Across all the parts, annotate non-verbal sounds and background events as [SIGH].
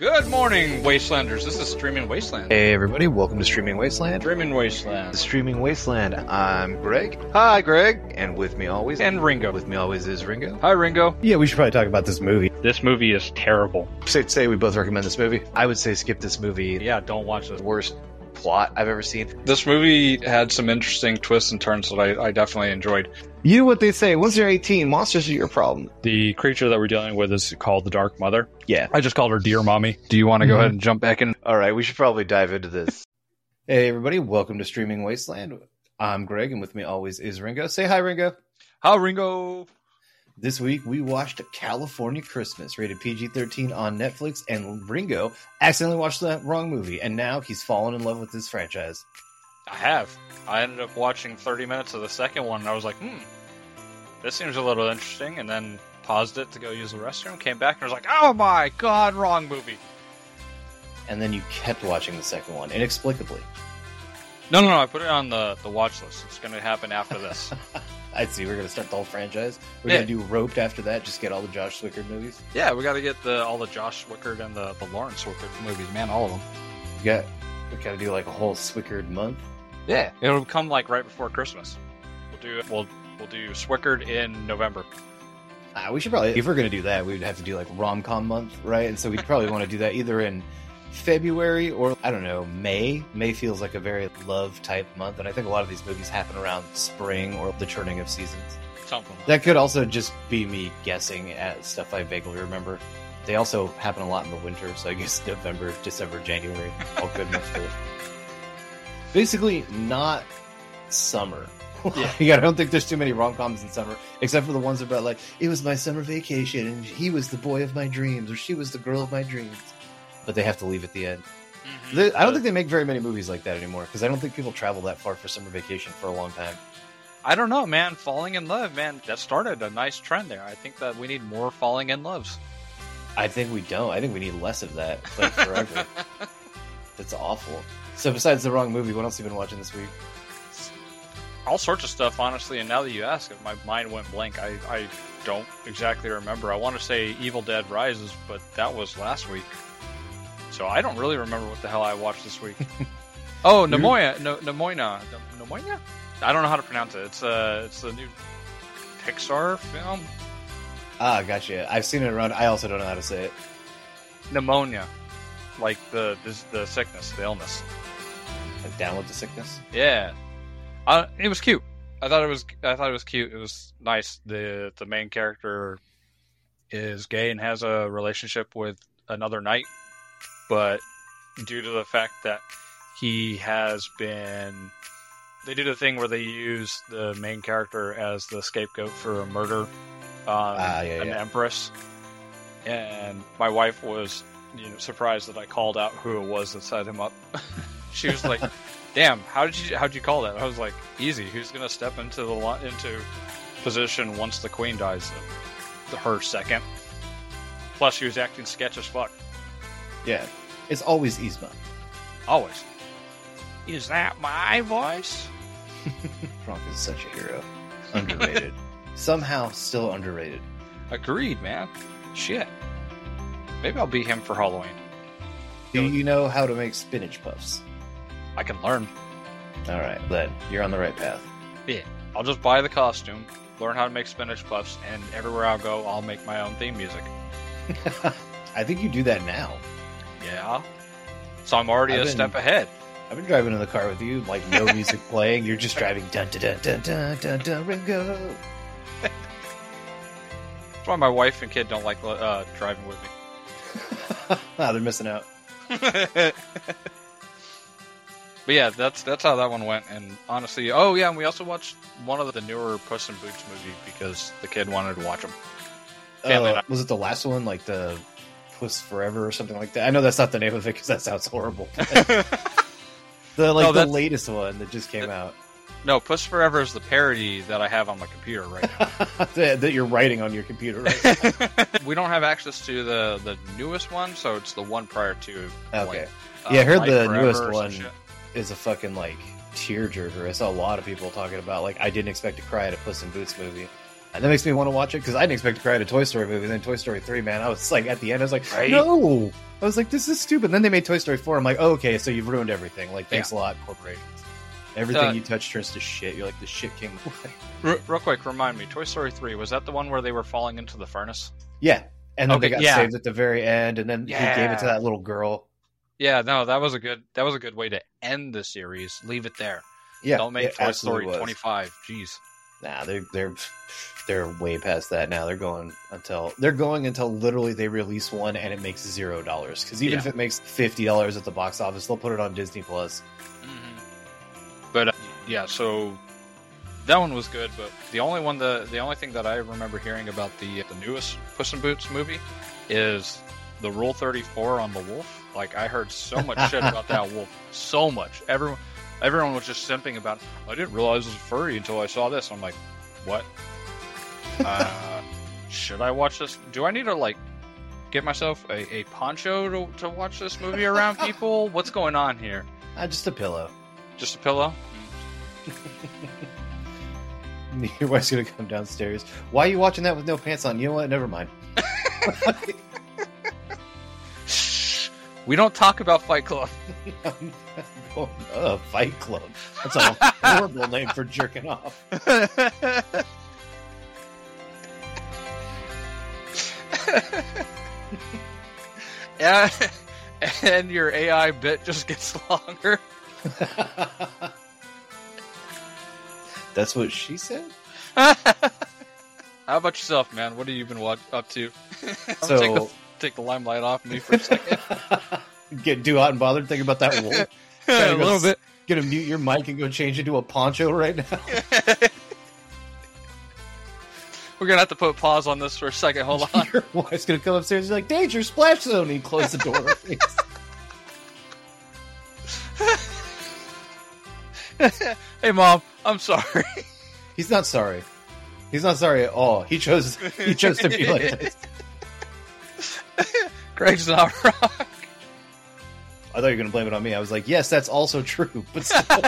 Good morning, Wastelanders. This is Streaming Wasteland. Hey everybody, welcome to Streaming Wasteland. Streaming Wasteland. Streaming Wasteland. I'm Greg. Hi, Greg. And with me always, And Ringo. with me always is Ringo. Hi, Ringo. Yeah, we should probably talk about this movie. This movie is terrible. Say, say we both recommend this movie. I would say skip this movie. Yeah, don't watch this. Worst plot I've ever seen. This movie had some interesting twists and turns that I, I definitely enjoyed. You know what they say? Once you're 18, monsters are your problem. The creature that we're dealing with is called the Dark Mother. Yeah. I just called her Dear Mommy. Do you want to go Mhm. ahead and jump back in? All right, we should probably dive into this. [LAUGHS] Hey everybody, welcome to Streaming Wasteland. I'm Greg, and with me always is Ringo. Say hi, Ringo. Hi, Ringo. This week we watched California Christmas, rated PG-13 on Netflix, and Ringo accidentally watched the wrong movie, and now he's fallen in love with this franchise. I have. I ended up watching 30 minutes of the second one, and I was like, hmm, this seems a little interesting. And then paused it to go use the restroom, came back, and was like, oh my god, wrong movie. And then you kept watching the second one inexplicably. No, no, no. I put it on the, the watch list. It's going to happen after this. [LAUGHS] I see. We're gonna start the whole franchise. We're Yeah. gonna do Roped after that. Just get all the Josh Swickard movies. yeah, we got to get the all the Josh Swickard and the, the Lawrence Swickard movies, man, all of them. We got. We gotta do like a whole Swickard month. Yeah, it'll come like right before Christmas. We'll do we'll we'll do Swickard in November. Uh, we should probably, if we're going to do that, we'd have to do like rom com month, right? And so we'd probably want to do that either in February or, I don't know, May. May feels like a very love type month. And I think a lot of these movies happen around spring or the turning of seasons. Something. Like That could also just be me guessing at stuff I vaguely remember. They also happen a lot in the winter, so I guess [LAUGHS] November, December, January, all good months for. Basically, not summer. [LAUGHS] Yeah. I don't think there's too many rom coms in summer, except for the ones about like it was my summer vacation and he was the boy of my dreams or she was the girl of my dreams. But they have to leave at the end. Mhm. They- I don't think they make very many movies like that anymore because I don't think people travel that far for summer vacation for a long time. I don't know, man. Falling in love, man. That started a nice trend there. I think that we need more falling in loves. I think we don't. I think we need less of that, like forever. [LAUGHS] That's awful. So besides the wrong movie, what else have you been watching this week? All sorts of stuff, honestly. And now that you ask, it, my mind went blank. I, I don't exactly remember. I want to say Evil Dead Rises, but that was last week. So I don't really remember what the hell I watched this week. [LAUGHS] oh, Nemoya, no, Nemoina, Nemoina. I don't know how to pronounce it. It's uh, it's the new Pixar film, Ah, gotcha. I've seen it around. I also don't know how to say it. pneumonia, like the this, the sickness, the illness. Like down with the sickness. Yeah, uh, it was cute. I thought it was. I thought it was cute. It was nice. the The main character is gay and has a relationship with another knight, but due to the fact that he has been, they do the thing where they use the main character as the scapegoat for a murder on Ah, yeah, an yeah. empress, and my wife was you know surprised that I called out who it was that set him up. [LAUGHS] she was like. damn, how did you how'd you call that? I was like, easy. Who's gonna step into the lo- into position once the queen dies? The her second. Plus, she was acting sketch as fuck. Yeah, it's always Yzma. Always. Is that my voice? [LAUGHS] Kronk is such a hero. [LAUGHS] Underrated. Somehow still underrated. Agreed, man. Shit. Maybe I'll be him for Halloween. Do you know how to make spinach puffs? I can learn. All right, then you're on the right path. Yeah. I'll just buy the costume, learn how to make spinach puffs, and everywhere I'll go, I'll make my own theme music. [LAUGHS] I think you do that now. Yeah. So I'm already I've a been- step ahead. I've been driving in the car with you, like no music [LAUGHS] playing. You're just driving dun dun dun dun dun dun dun Ringo. That's why my wife and kid don't like uh, driving with me. [LAUGHS] ah, they're missing out. But yeah, that's that's how that one went. And honestly, oh yeah, and we also watched one of the newer Puss in Boots movie because the kid wanted to watch them. Uh, was it the last one, like the Puss Forever or something like that? I know that's not the name of it because that sounds horrible. [LAUGHS] the like No, the latest one that just came out no, Puss Forever is the parody that I have on my computer right [LAUGHS] that, that you're writing on your computer. Right? now. [LAUGHS] we don't have access to the the newest one, so it's the one prior to. Okay, like, Yeah, I heard Life the Forever newest one. Is a fucking like tearjerker. I saw a lot of people talking about like I didn't expect to cry at a Puss in Boots movie. And that makes me want to watch it because I didn't expect to cry at a Toy Story movie. And then Toy Story 3, man, I was like, at the end, I was like, Right? no. I was like, this is stupid. And then they made Toy Story 4. I'm like, oh, okay, so you've ruined everything. Like, thanks a lot, corporations. Everything Uh, you touch turns to shit. You're like the shit king. [LAUGHS] R- real quick, remind me. Toy Story three was that the one where they were falling into the furnace? yeah. And then Okay, they got yeah. saved at the very end. And then he gave it to that little girl. Yeah, no, that was a good that was a good way to end the series. Leave it there. Yeah. Don't make Toy Story twenty five. Jeez. Nah, they're they're they're way past that now. They're going until they're going until literally they release one and it makes zero dollars. Because even Yeah. if it makes fifty dollars at the box office, they'll put it on Disney Plus. But uh, yeah, so that one was good. But the only one the the only thing that I remember hearing about the the newest Puss in Boots movie is the Rule thirty four on the wolf. Like I heard so much shit about that wolf, so much. Everyone everyone was just simping about. I didn't realize it was furry until I saw this. I'm like, what? uh, should I watch this? Do I need to like get myself a, a poncho to, to watch this movie around [LAUGHS] people? What's going on here? Ah, just a pillow. Just a pillow? [LAUGHS] Your wife's gonna come downstairs. Why are you watching that with no pants on? You know what? Never mind. [LAUGHS] Shh. We don't talk about Fight Club. [LAUGHS] Uh, Fight Club. That's a horrible [LAUGHS] name for jerking off. [LAUGHS] yeah, and your AI bit just gets longer. That's what she said. How about yourself, man? What have you been watch- up to? So- take, the, limelight off me for a second. [LAUGHS] Get too hot and bothered thinking about that wolf. [LAUGHS] a little s- bit. Gonna mute your mic and go change into a poncho right now. [LAUGHS] We're gonna have to put pause on this for a second. Hold on. Your wife's gonna come upstairs and be like, "Danger, splash zone!" And you close the door. hey, mom, I'm sorry. He's not sorry. He's not sorry at all. He chose. He chose to be like this. [LAUGHS] Greg's not wrong. I thought you were gonna blame it on me. I was like, "Yes, that's also true," but still.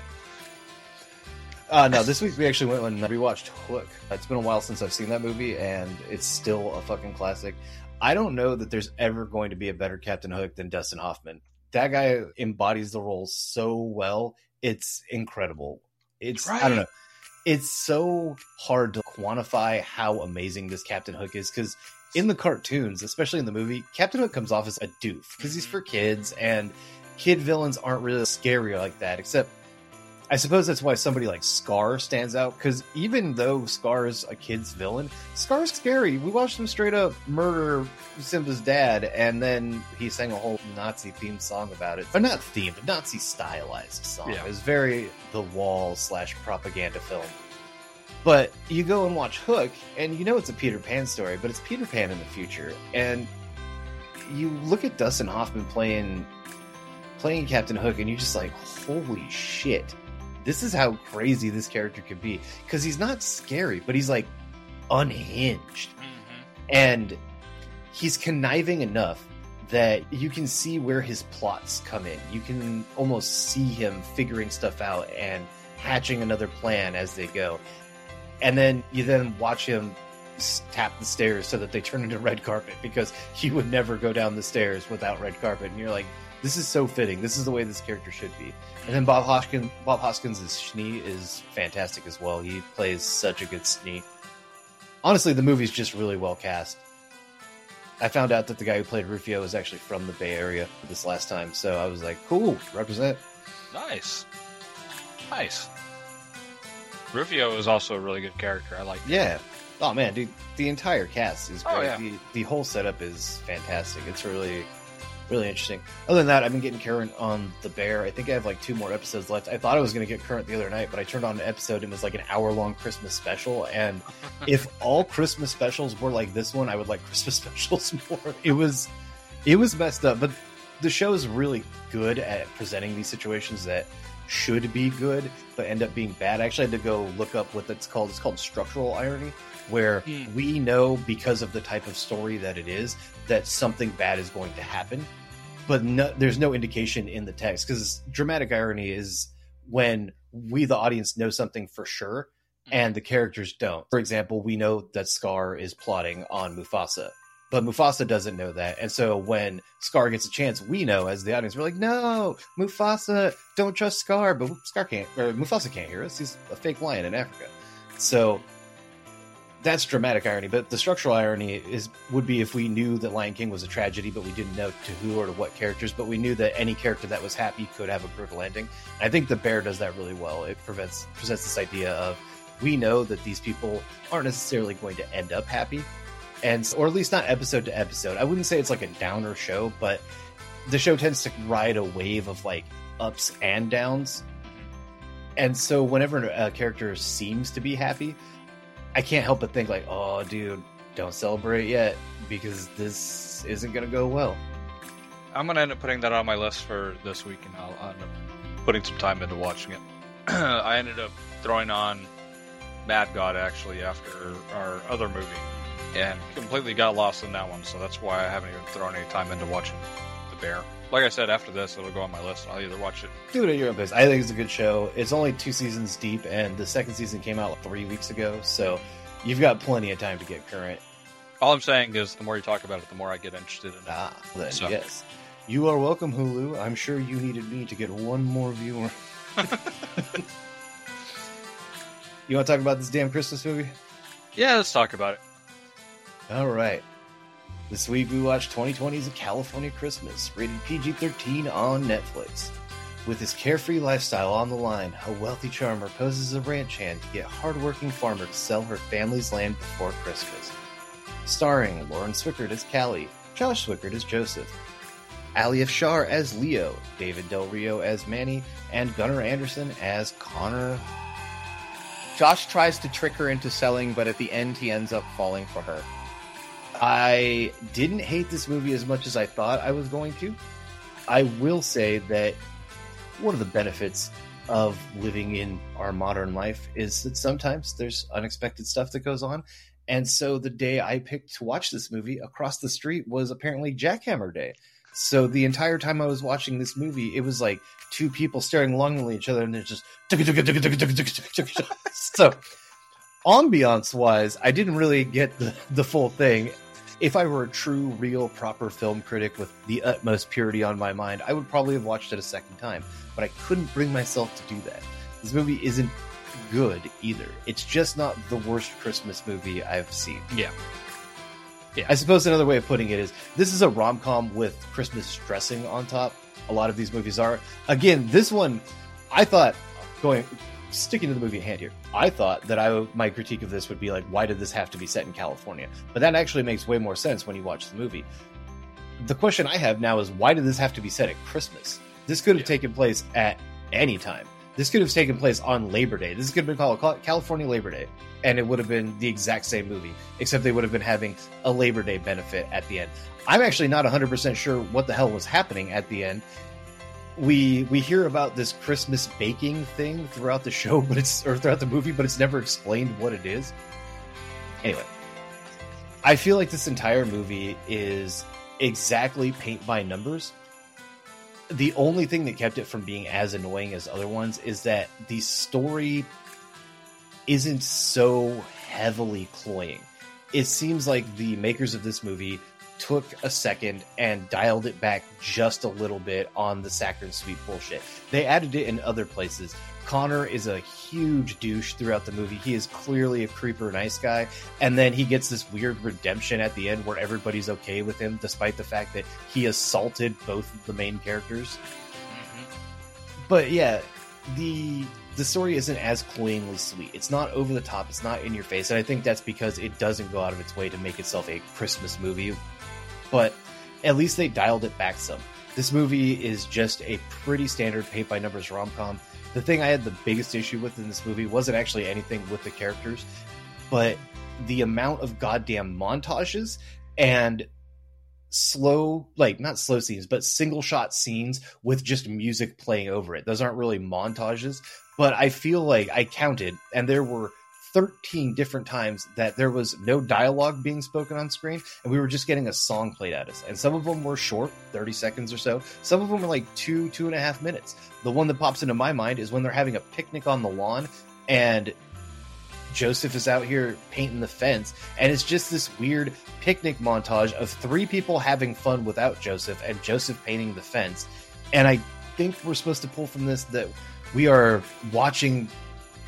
[LAUGHS] Uh, no, this week we actually went and rewatched Hook. It's been a while since I've seen that movie, and it's still a fucking classic. I don't know that there's ever going to be a better Captain Hook than Dustin Hoffman. That guy embodies the role so well. It's incredible. It's I don't know. It's so hard to quantify how amazing this Captain Hook is because in the cartoons, especially in the movie, Captain Hook comes off as a doof because he's mm-hmm. for kids, and kid villains aren't really scary like that. Except, I suppose that's why somebody like Scar stands out because even though Scar is a kid's villain, Scar's scary. We watched him straight up murder Simba's dad, and then he sang a whole Nazi themed song about it. Or not themed, but Nazi stylized song. Yeah. It was very The Wall slash propaganda film. But you go and watch Hook, and you know it's a Peter Pan story, but it's Peter Pan in the future. And you look at Dustin Hoffman playing playing Captain Hook, and you're just like, holy shit. This is how crazy this character could be. Because he's not scary, but he's like unhinged. Mm-hmm. And he's conniving enough that you can see where his plots come in. You can almost see him figuring stuff out and hatching another plan as they go. And then you then watch him tap the stairs so that they turn into red carpet because he would never go down the stairs without red carpet. And you're like, this is so fitting. This is the way this character should be. And then Bob Hoskins, Bob Hoskins' Smee is fantastic as well. He plays such a good Smee. Honestly, the movie's just really well cast. I found out that the guy who played Rufio is actually from the Bay Area this last time, so I was like, cool, represent. Nice. Nice. Rufio is also a really good character. I like Yeah. Oh man, dude, the entire cast is oh, great. Oh, yeah. the, the whole setup is fantastic. It's really, really interesting. Other than that, I've been getting current on The Bear. I think I have like two more episodes left. I thought I was going to get current the other night, but I turned on an episode and it was like an hour long Christmas special. And [LAUGHS] if all Christmas specials were like this one, I would like Christmas [LAUGHS] specials more. It was, it was messed up, but the show is really good at presenting these situations that should be good but end up being bad. I actually had to go look up what that's called. It's called structural irony, where Hmm. we know because of the type of story that it is that something bad is going to happen, but no, there's no indication in the text because dramatic irony is when we, the audience, know something for sure and the characters don't. For example, we know that Scar is plotting on Mufasa, but Mufasa doesn't know that. And so when Scar gets a chance, we know as the audience, we're like, no, Mufasa, don't trust Scar. But Scar can't, or Mufasa can't hear us. He's a fake lion in Africa. So that's dramatic irony. But the structural irony is would be if we knew that Lion King was a tragedy, but we didn't know to who or to what characters. But we knew that any character that was happy could have a brutal ending. I think the bear does that really well. It prevents presents this idea of we know that these people aren't necessarily going to end up happy, and or at least not episode to episode. I wouldn't say it's like a downer show, but the show tends to ride a wave of like ups and downs. And so whenever a character seems to be happy, I can't help but think like, oh, dude, don't celebrate yet because this isn't gonna go well. I'm gonna end up putting that on my list for this week, and I'll, end up putting some time into watching it. [CLEARS THROAT] I ended up throwing on Mad God actually after our other movie, and completely got lost in that one. So that's why I haven't even thrown any time into watching The Bear. Like I said, after this, it'll go on my list. I'll either watch it. Do it at your own pace. I think it's a good show. It's only two seasons deep, and the second season came out like three weeks ago, so you've got plenty of time to get current. All I'm saying is, the more you talk about it, the more I get interested in it. Ah, then So- yes. You are welcome, Hulu. I'm sure you needed me to get one more viewer. [LAUGHS] you want to talk about this damn Christmas movie? Yeah, let's talk about it. All right. This week we watched 2020's A California Christmas, rated PG 13 on Netflix. With his carefree lifestyle on the line, a wealthy charmer poses as a ranch hand to get hardworking farmer to sell her family's land before Christmas. Starring Lauren Swickard as Callie, Josh Swickard as Joseph, Ali Afshar as Leo, David Del Rio as Manny, and Gunnar Anderson as Connor. Josh tries to trick her into selling, but at the end he ends up falling for her. I didn't hate this movie as much as I thought I was going to. I will say that one of the benefits of living in our modern life is that sometimes there's unexpected stuff that goes on. And so the day I picked to watch this movie across the street was apparently Jackhammer Day. So the entire time I was watching this movie, it was like two people staring longingly at each other and they're just so ambiance wise, I didn't really get the, the full thing. If I were a true, real, proper film critic with the utmost purity on my mind, I would probably have watched it a second time. But I couldn't bring myself to do that. This movie isn't good either. It's just not the worst Christmas movie I've seen. Yeah. Yeah. I suppose another way of putting it is this is a rom com with Christmas dressing on top. A lot of these movies are. Again, this one, I thought, going sticking to the movie at hand here, I thought that I my critique of this would be like, why did this have to be set in California? But that actually makes way more sense when you watch the movie. The question I have now is, why did this have to be set at Christmas? This could have Yeah. taken place at any time. This could have taken place on Labor Day. This could have been called California Labor Day, and it would have been the exact same movie, except they would have been having a Labor Day benefit at the end. I'm actually not 100% sure what the hell was happening at the end. We we hear about this Christmas baking thing throughout the show, [LAUGHS] but it's or throughout the movie, but it's never explained what it is. Anyway, I feel like this entire movie is exactly paint by numbers. The only thing that kept it from being as annoying as other ones is that the story isn't so heavily cloying. It seems like the makers of this movie took a second and dialed it back just a little bit on the saccharine sweet bullshit. They added it in other places. Connor is a huge douche throughout the movie. He is clearly a creeper nice guy. And then he gets this weird redemption at the end where everybody's okay with him, despite the fact that he assaulted both of the main characters. Mm-hmm. But yeah, the the story isn't as cloyingly sweet. It's not over the top. It's not in your face, and I think that's because it doesn't go out of its way to make itself a Christmas movie. But at least they dialed it back some. This movie is just a pretty standard paint by numbers rom com. The thing I had the biggest issue with in this movie wasn't actually anything with the characters, but the amount of goddamn montages and slow like not slow scenes but single shot scenes with just music playing over it those aren't really montages but i feel like i counted and there were 13 different times that there was no dialogue being spoken on screen and we were just getting a song played at us. And some of them were short 30 seconds or so. Some of them were like two two and a half minutes. The one that pops into my mind is when they're having a picnic on the lawn and Joseph is out here painting the fence, and it's just this weird picnic montage of three people having fun without Joseph and Joseph painting the fence. And I think we're supposed to pull from this that we are watching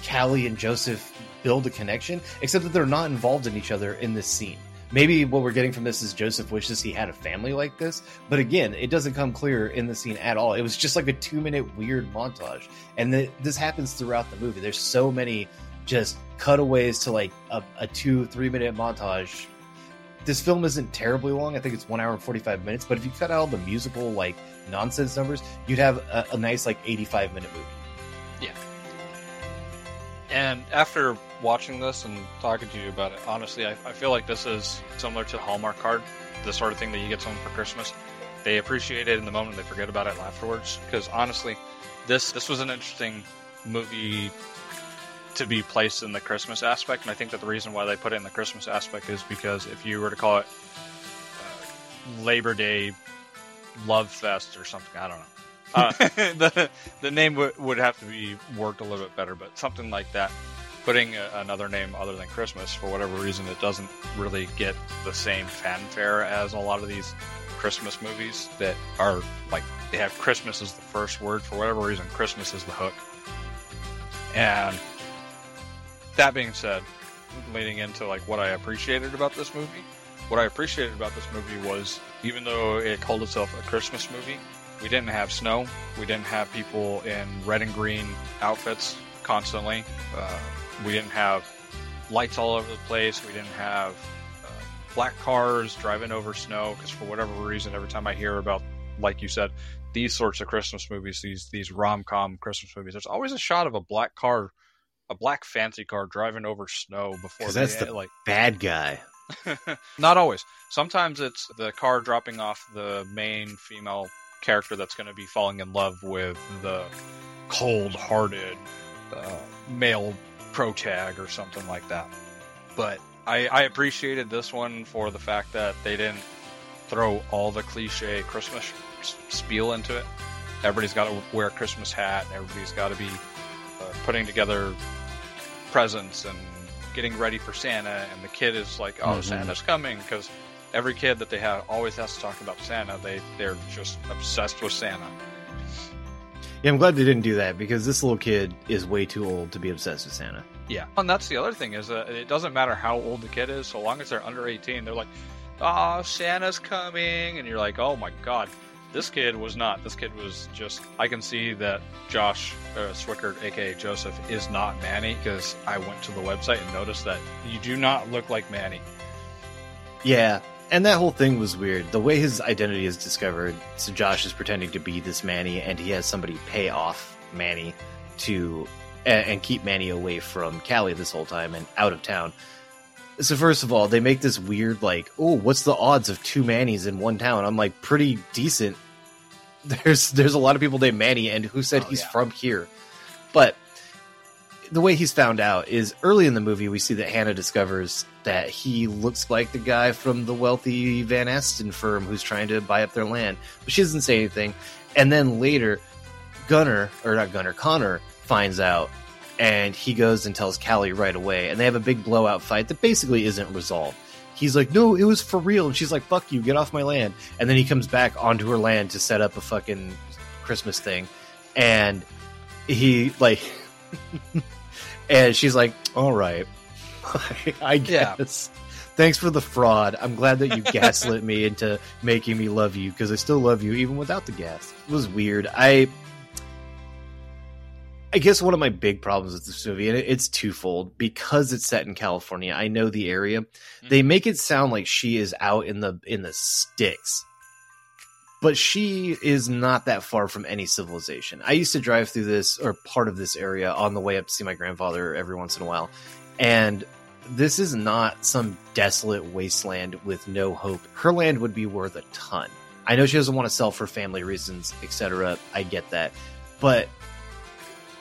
Callie and Joseph build a connection, except that they're not involved in each other in this scene. Maybe what we're getting from this is Joseph wishes he had a family like this, but again, it doesn't come clear in the scene at all. It was just like a two minute weird montage, and the, this happens throughout the movie. There's so many just cutaways to like a, a two three minute montage. This film isn't terribly long. I think it's one hour and forty five minutes. But if you cut out all the musical like nonsense numbers, you'd have a, a nice like eighty five minute movie. And after watching this and talking to you about it, honestly, I, I feel like this is similar to Hallmark card, the sort of thing that you get someone for Christmas. They appreciate it in the moment, they forget about it afterwards. Because honestly, this this was an interesting movie to be placed in the Christmas aspect, and I think that the reason why they put it in the Christmas aspect is because if you were to call it uh, Labor Day Love Fest or something, I don't know. Uh, [LAUGHS] the the name w- would have to be worked a little bit better, but something like that. Putting a, another name other than Christmas for whatever reason, it doesn't really get the same fanfare as a lot of these Christmas movies that are like they have Christmas as the first word for whatever reason. Christmas is the hook, and that being said, leading into like what I appreciated about this movie, what I appreciated about this movie was even though it called itself a Christmas movie, we didn't have snow. We didn't have people in red and green outfits constantly. Uh, we didn't have lights all over the place. We didn't have uh, black cars driving over snow because for whatever reason, every time I hear about, like you said, these sorts of Christmas movies, these these rom com Christmas movies, there's always a shot of a black car, a black fancy car driving over snow before. Because that's they, the like bad guy. [LAUGHS] not always. Sometimes it's the car dropping off the main female character that's going to be falling in love with the cold-hearted uh, male protag or something like that. But I, I appreciated this one for the fact that they didn't throw all the cliche Christmas spiel into it. Everybody's got to wear a Christmas hat. Everybody's got to be uh, putting together presents and getting ready for Santa. And the kid is like, "Oh, Mhm. Santa's coming!" Because every kid that they have always has to talk about Santa. They they're just obsessed with Santa. Yeah, I'm glad they didn't do that because this little kid is way too old to be obsessed with Santa. Yeah, and that's the other thing is that it doesn't matter how old the kid is, so long as they're under 18, they're like, "Oh, Santa's coming," and you're like, "Oh my god." This kid was not. This kid was just. I can see that Josh uh, Swickard, aka Joseph, is not Manny because I went to the website and noticed that you do not look like Manny. Yeah, and that whole thing was weird. The way his identity is discovered, so Josh is pretending to be this Manny, and he has somebody pay off Manny to and, and keep Manny away from Callie this whole time and out of town. So first of all, they make this weird like, oh, what's the odds of two Mannies in one town? I'm like, pretty decent. [LAUGHS] There's there's a lot of people named Manny, and who said Oh, he's yeah. from here? But the way he's found out is early in the movie we see that Hannah discovers that he looks like the guy from the wealthy Van Aston firm who's trying to buy up their land. But she doesn't say anything. And then later, Gunner, or not Gunner, Connor finds out and he goes and tells Callie right away. And they have a big blowout fight that basically isn't resolved. He's like, no, it was for real. And she's like, fuck you, get off my land. And then he comes back onto her land to set up a fucking Christmas thing. And he, like, [LAUGHS] [LAUGHS] and she's like, all right, [LAUGHS] I Yeah. guess. Thanks for the fraud. I'm glad that you [LAUGHS] gaslit me into making me love you because I still love you even without the gas. It was weird. I I guess one of my big problems with this movie, and it's twofold, because it's set in California. I know the area. They mm-hmm. make it sound like she is out in the in the sticks, but she is not that far from any civilization. I used to drive through this or part of this area on the way up to see my grandfather every once in a while, and this is not some desolate wasteland with no hope. Her land would be worth a ton. I know she doesn't want to sell for family reasons, etc. I get that, but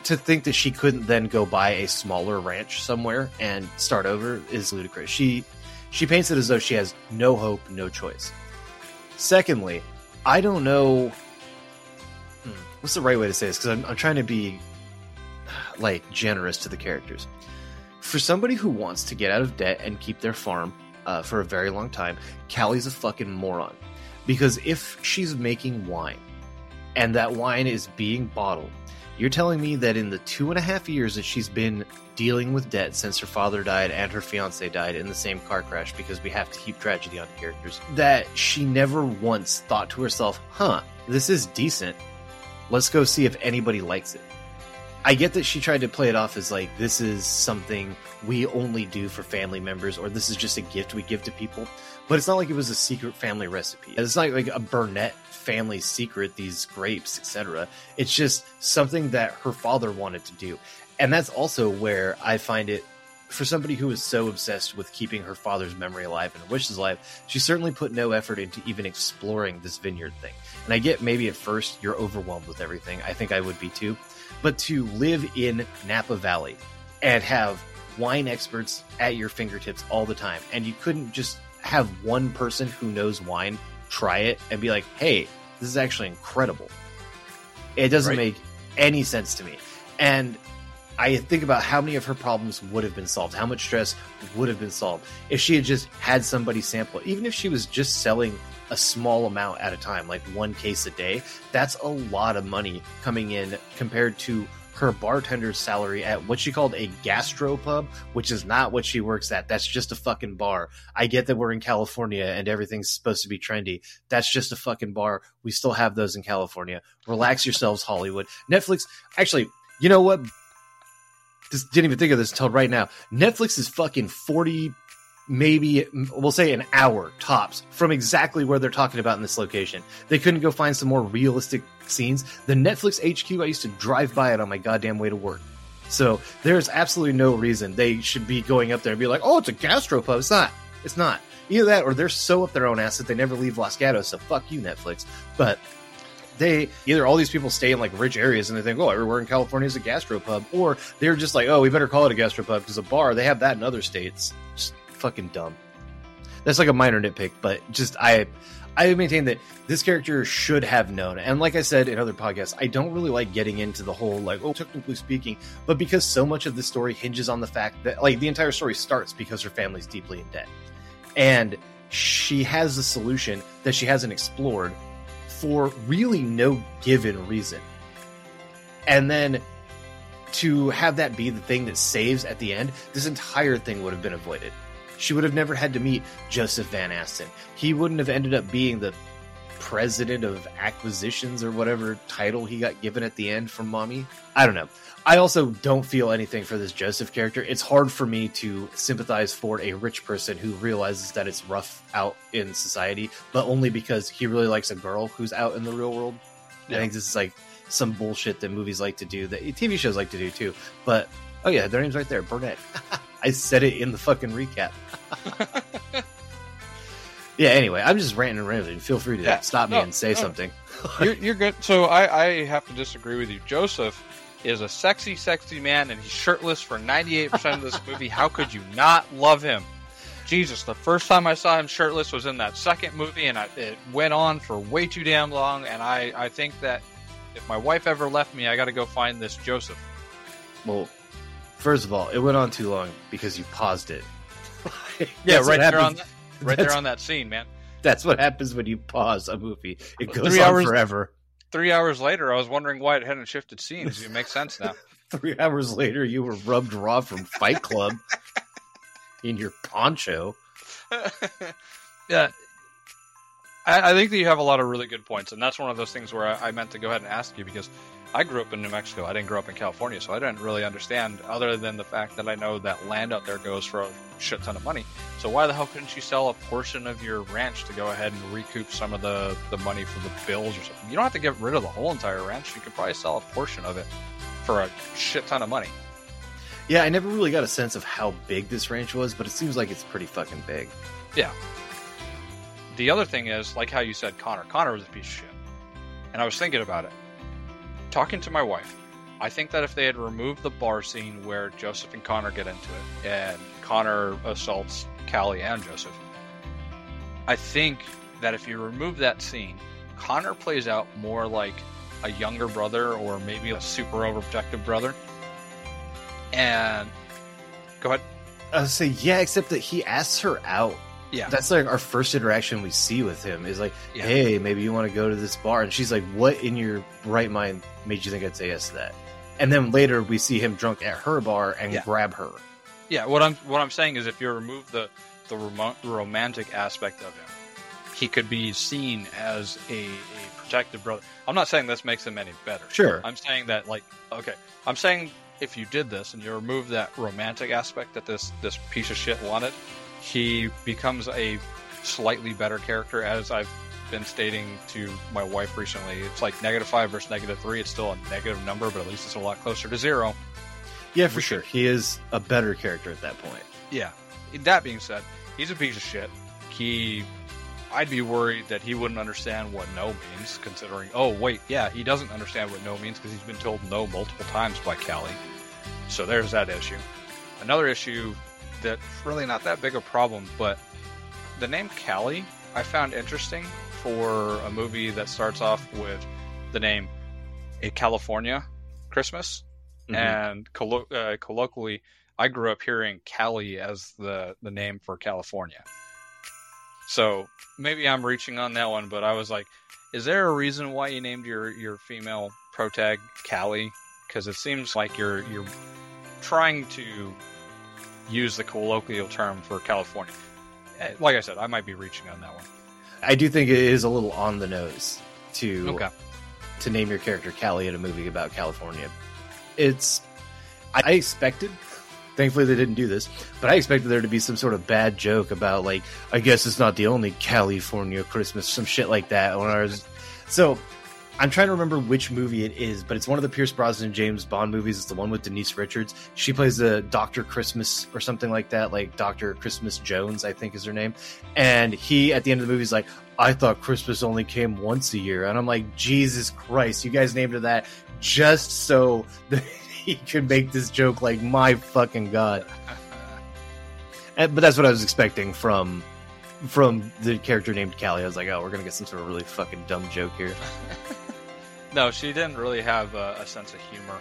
to think that she couldn't then go buy a smaller ranch somewhere and start over is ludicrous. She she paints it as though she has no hope, no choice. Secondly, I don't know hmm, what's the right way to say this because I'm, I'm trying to be like generous to the characters. For somebody who wants to get out of debt and keep their farm uh, for a very long time, Callie's a fucking moron. Because if she's making wine and that wine is being bottled, you're telling me that in the two and a half years that she's been dealing with debt since her father died and her fiance died in the same car crash because we have to keep tragedy on characters, that she never once thought to herself, huh, this is decent. Let's go see if anybody likes it. I get that she tried to play it off as like this is something we only do for family members or this is just a gift we give to people, but it's not like it was a secret family recipe. It's not like a Burnett family secret these grapes, etc. It's just something that her father wanted to do. And that's also where I find it for somebody who is so obsessed with keeping her father's memory alive and wishes alive, she certainly put no effort into even exploring this vineyard thing. And I get maybe at first you're overwhelmed with everything. I think I would be too. But to live in Napa Valley and have wine experts at your fingertips all the time, and you couldn't just have one person who knows wine try it and be like, hey, this is actually incredible. It doesn't Right. make any sense to me. And I think about how many of her problems would have been solved, how much stress would have been solved if she had just had somebody sample it. Even if she was just selling a small amount at a time, like one case a day, that's a lot of money coming in compared to her bartender's salary at what she called a gastropub, which is not what she works at. That's just a fucking bar. I get that we're in California and everything's supposed to be trendy. That's just a fucking bar. We still have those in California. Relax yourselves, Hollywood. Netflix, actually, you know what? Just didn't even think of this until right now. Netflix is fucking 40, maybe, we'll say an hour tops from exactly where they're talking about in this location. They couldn't go find some more realistic scenes. The Netflix HQ, I used to drive by it on my goddamn way to work. So there's absolutely no reason they should be going up there and be like, oh, it's a gastropub. It's not. It's not. Either that or they're so up their own ass that they never leave Los Gatos. So fuck you, Netflix. But they either all these people stay in like rich areas and they think, oh, everywhere in California is a gastropub, or they're just like, oh, we better call it a gastropub because a bar they have that in other states. Just fucking dumb. That's like a minor nitpick, but just I, I maintain that this character should have known. And like I said in other podcasts, I don't really like getting into the whole like, oh, technically speaking, but because so much of the story hinges on the fact that like the entire story starts because her family's deeply in debt, and she has a solution that she hasn't explored for really no given reason. And then to have that be the thing that saves at the end, this entire thing would have been avoided. She would have never had to meet Joseph Van Aston. He wouldn't have ended up being the president of acquisitions or whatever title he got given at the end from mommy. I don't know. I also don't feel anything for this Joseph character. It's hard for me to sympathize for a rich person who realizes that it's rough out in society, but only because he really likes a girl who's out in the real world. I think this is like some bullshit that movies like to do, that eh, TV shows like to do too. But oh yeah, their name's right there, Burnett. [LAUGHS] I said it in the fucking recap. [LAUGHS] yeah. Anyway, I'm just ranting and raving. Feel free to Yeah. stop me No, and say no. something. [LAUGHS] you're, you're good. So I, I have to disagree with you. Joseph is a sexy, sexy man, and he's shirtless for 98% of this [LAUGHS] movie. How could you not love him? Jesus, the first time I saw him shirtless was in that second movie, and I, it went on for way too damn long. And I, I think that if my wife ever left me, I got to go find this Joseph. Well, first of all, it went on too long because you paused it. [LAUGHS] Yeah, right there on that, right there on that scene, man. That's what happens when you pause a movie. It goes Three on hours- forever. Three hours later, I was wondering why it hadn't shifted scenes. It makes sense now. [LAUGHS] Three hours later, you were rubbed raw from Fight Club [LAUGHS] in your poncho. yeah. I, I think that you have a lot of really good points, and that's one of those things where I, I meant to go ahead and ask you because I grew up in New Mexico. I didn't grow up in California, so I didn't really understand, other than the fact that I know that land out there goes for a shit ton of money. So why the hell couldn't you sell a portion of your ranch to go ahead and recoup some of the, the money for the bills or something? You don't have to get rid of the whole entire ranch. You could probably sell a portion of it for a shit ton of money. Yeah, I never really got a sense of how big this ranch was, but it seems like it's pretty fucking big. Yeah. The other thing is, like how you said Connor. Connor was a piece of shit. And I was thinking about it. Talking to my wife, I think that if they had removed the bar scene where Joseph and Connor get into it, and Connor assaults Callie and Joseph, I think that if you remove that scene, Connor plays out more like a younger brother or maybe a super overprotective brother. And Go ahead. I say yeah, except that he asks her out. Yeah. That's like our first interaction we see with him is like, Yeah. hey, maybe you want to go to this bar, and she's like, what in your right mind made you think I'd say yes to that? And then later we see him drunk at her bar and Yeah. grab her. Yeah, what I'm what I'm saying is if you remove the the remo- romantic aspect of him, he could be seen as a, a protective brother. I'm not saying this makes him any better. Sure. I'm saying that like okay, I'm saying if you did this and you remove that romantic aspect that this this piece of shit wanted, he becomes a slightly better character as I've been stating to my wife recently. It's like negative five versus negative three. It's still a negative number, but at least it's a lot closer to zero. Yeah, for sure. He is a better character at that point. Yeah. That being said, he's a piece of shit. He, I'd be worried that he wouldn't understand what no means, considering. Oh wait, yeah, he doesn't understand what no means because he's been told no multiple times by Callie. So there's that issue. Another issue that's really not that big a problem, but the name Callie I found interesting for a movie that starts off with the name A California Christmas Mhm. and collo- uh, colloquially, I grew up hearing Cali as the the name for California. So maybe I'm reaching on that one, but I was like, is there a reason why you named your your female protag Cali? Because it seems like you're you're trying to use the colloquial term for California. Eh, Like I said, I might be reaching on that one. I do think it is a little on the nose to Okay. to name your character Callie in a movie about California. It's I I expected. Thankfully, they didn't do this, but I expected there to be some sort of bad joke about like I guess it's not the only California Christmas, some shit like that. When I was so, I'm trying to remember which movie it is, but it's one of the Pierce Brosnan James Bond movies. It's the one with Denise Richards. She plays a Doctor Christmas or something like that, like Doctor Christmas Jones, I think is her name. And he at the end of the movie is like, I thought Christmas only came once a year. And I'm like, Jesus Christ, you guys named her that just so [LAUGHS] that he could make this joke like, my fucking God. [LAUGHS] And, but that's what I was expecting from from the character named Callie. I was like, oh, we're going to get some sort of really fucking dumb joke here. [LAUGHS] No, she didn't really have a, a sense of humor.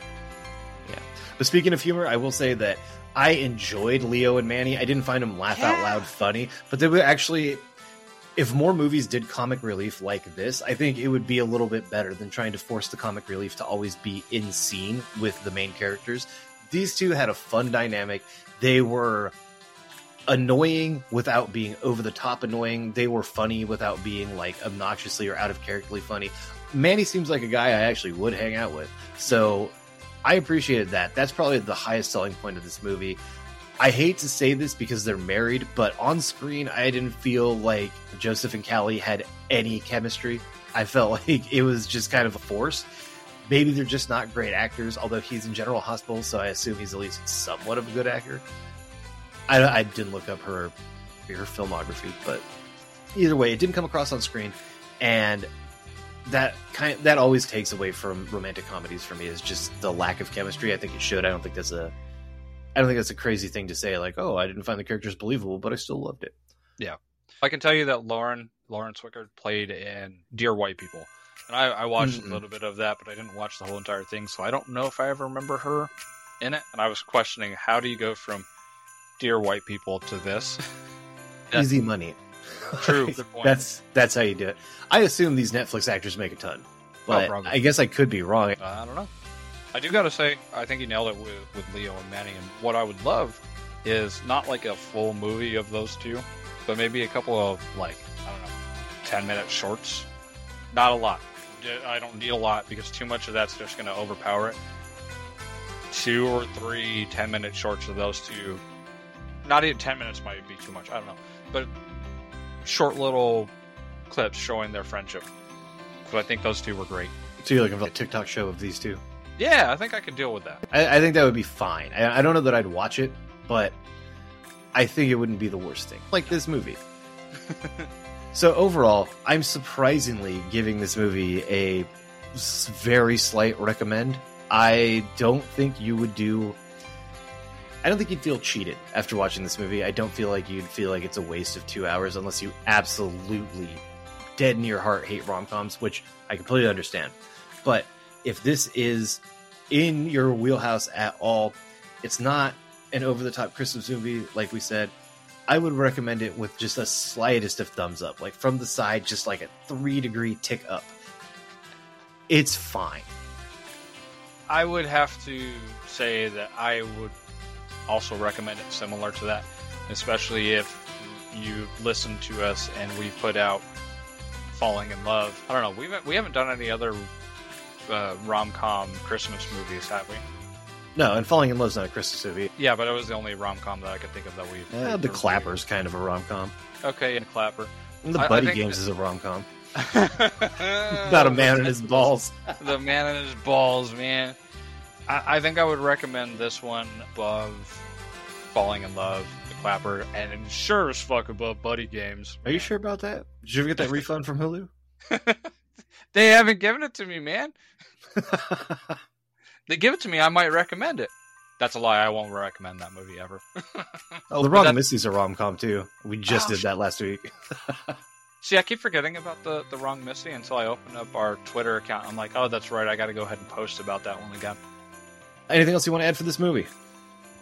Yeah. But speaking of humor, I will say that I enjoyed Leo and Manny. I didn't find them laugh out loud funny, but they were actually. If more movies did comic relief like this, I think it would be a little bit better than trying to force the comic relief to always be in scene with the main characters. These two had a fun dynamic. They were annoying without being over the top annoying. They were funny without being like obnoxiously or out of characterly funny. Manny seems like a guy I actually would hang out with. So I appreciated that. That's probably the highest selling point of this movie. I hate to say this because they're married, but on screen, I didn't feel like Joseph and Callie had any chemistry. I felt [LAUGHS] like it was just kind of a force. Maybe they're just not great actors, although he's in General Hospital, so I assume he's at least somewhat of a good actor. I, I didn't look up her her filmography, but either way, it didn't come across on screen, and that kind that always takes away from romantic comedies for me is just the lack of chemistry. I think it should. I don't think that's a I don't think that's a crazy thing to say. Like, oh, I didn't find the characters believable, but I still loved it. Yeah, I can tell you that Lauren Lauren Swickard played in Dear White People, and I, I watched Mhm. a little bit of that, but I didn't watch the whole entire thing, so I don't know if I ever remember her in it. And I was questioning how do you go from Dear White People to this? [LAUGHS] Easy money. [LAUGHS] True, [LAUGHS] that's that's how you do it. I assume these Netflix actors make a ton, oh, but probably. I guess I could be wrong. Uh, I don't know. I do gotta say, I think he nailed it with, with Leo and Manny. And what I would love is not like a full movie of those two, but maybe a couple of like I don't know, ten minute shorts. Not a lot. I don't need a lot because too much of that's just gonna overpower it. Two or three 10 minute shorts of those two. Not even ten minutes might be too much. I don't know, but short little clips showing their friendship. But I think those two were great. So you're looking for a TikTok show of these two? Yeah, I think I could deal with that. I, I think that would be fine. I, I don't know that I'd watch it, but I think it wouldn't be the worst thing. Like this movie. [LAUGHS] so overall, I'm surprisingly giving this movie a very slight recommend. I don't think you would do. I don't think you'd feel cheated after watching this movie. I don't feel like you'd feel like it's a waste of two hours unless you absolutely dead in your heart hate rom coms, which I completely understand. But if this is in your wheelhouse at all, it's not an over the top Christmas movie, like we said, I would recommend it with just the slightest of thumbs up, like from the side, just like a three degree tick up. It's fine. I would have to say that I would also recommend it similar to that, especially if you listen to us and we put out Falling in Love. I don't know. We haven't, we haven't done any other uh, rom com Christmas movies, have we? No, and Falling in Love's not a Christmas movie. Yeah, but it was the only rom com that I could think of that we. Uh, the Clapper's kind of a rom com. Okay, and Clapper. And the I- I Buddy think Games that- is a rom com. About [LAUGHS] a man and his balls. [LAUGHS] the man and his balls, man. I, I think I would recommend this one above Falling in Love, The Clapper, and sure as fuck above Buddy Games. Are you sure about that? Did you ever get that refund from Hulu? [LAUGHS] They haven't given it to me, man. [LAUGHS] They give it to me, I might recommend it. That's a lie. I won't recommend that movie ever. [LAUGHS] oh, the Wrong Missy's a rom com too. We just Oh, did that last week. See, I keep forgetting about the, the wrong Missy until I open up our Twitter account. I'm like, oh, that's right. I got to go ahead and post about that one again. Anything else you want to add for this movie?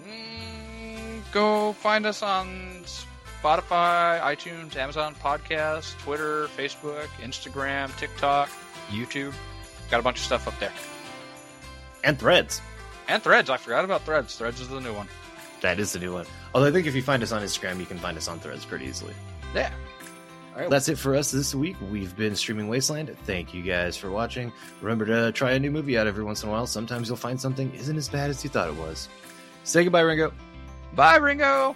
Mm, go find us on Spotify, iTunes, Amazon Podcast, Twitter, Facebook, Instagram, TikTok, YouTube. Got a bunch of stuff up there. And Threads. And Threads. I forgot about Threads. Threads is the new one. That is the new one. Although I think if you find us on Instagram, you can find us on Threads pretty easily. Yeah. All right, that's it for us this week. We've been streaming Wasteland. Thank you guys for watching. Remember to try a new movie out every once in a while. Sometimes you'll find something isn't as bad as you thought it was. Say goodbye, Ringo. Bye, Ringo.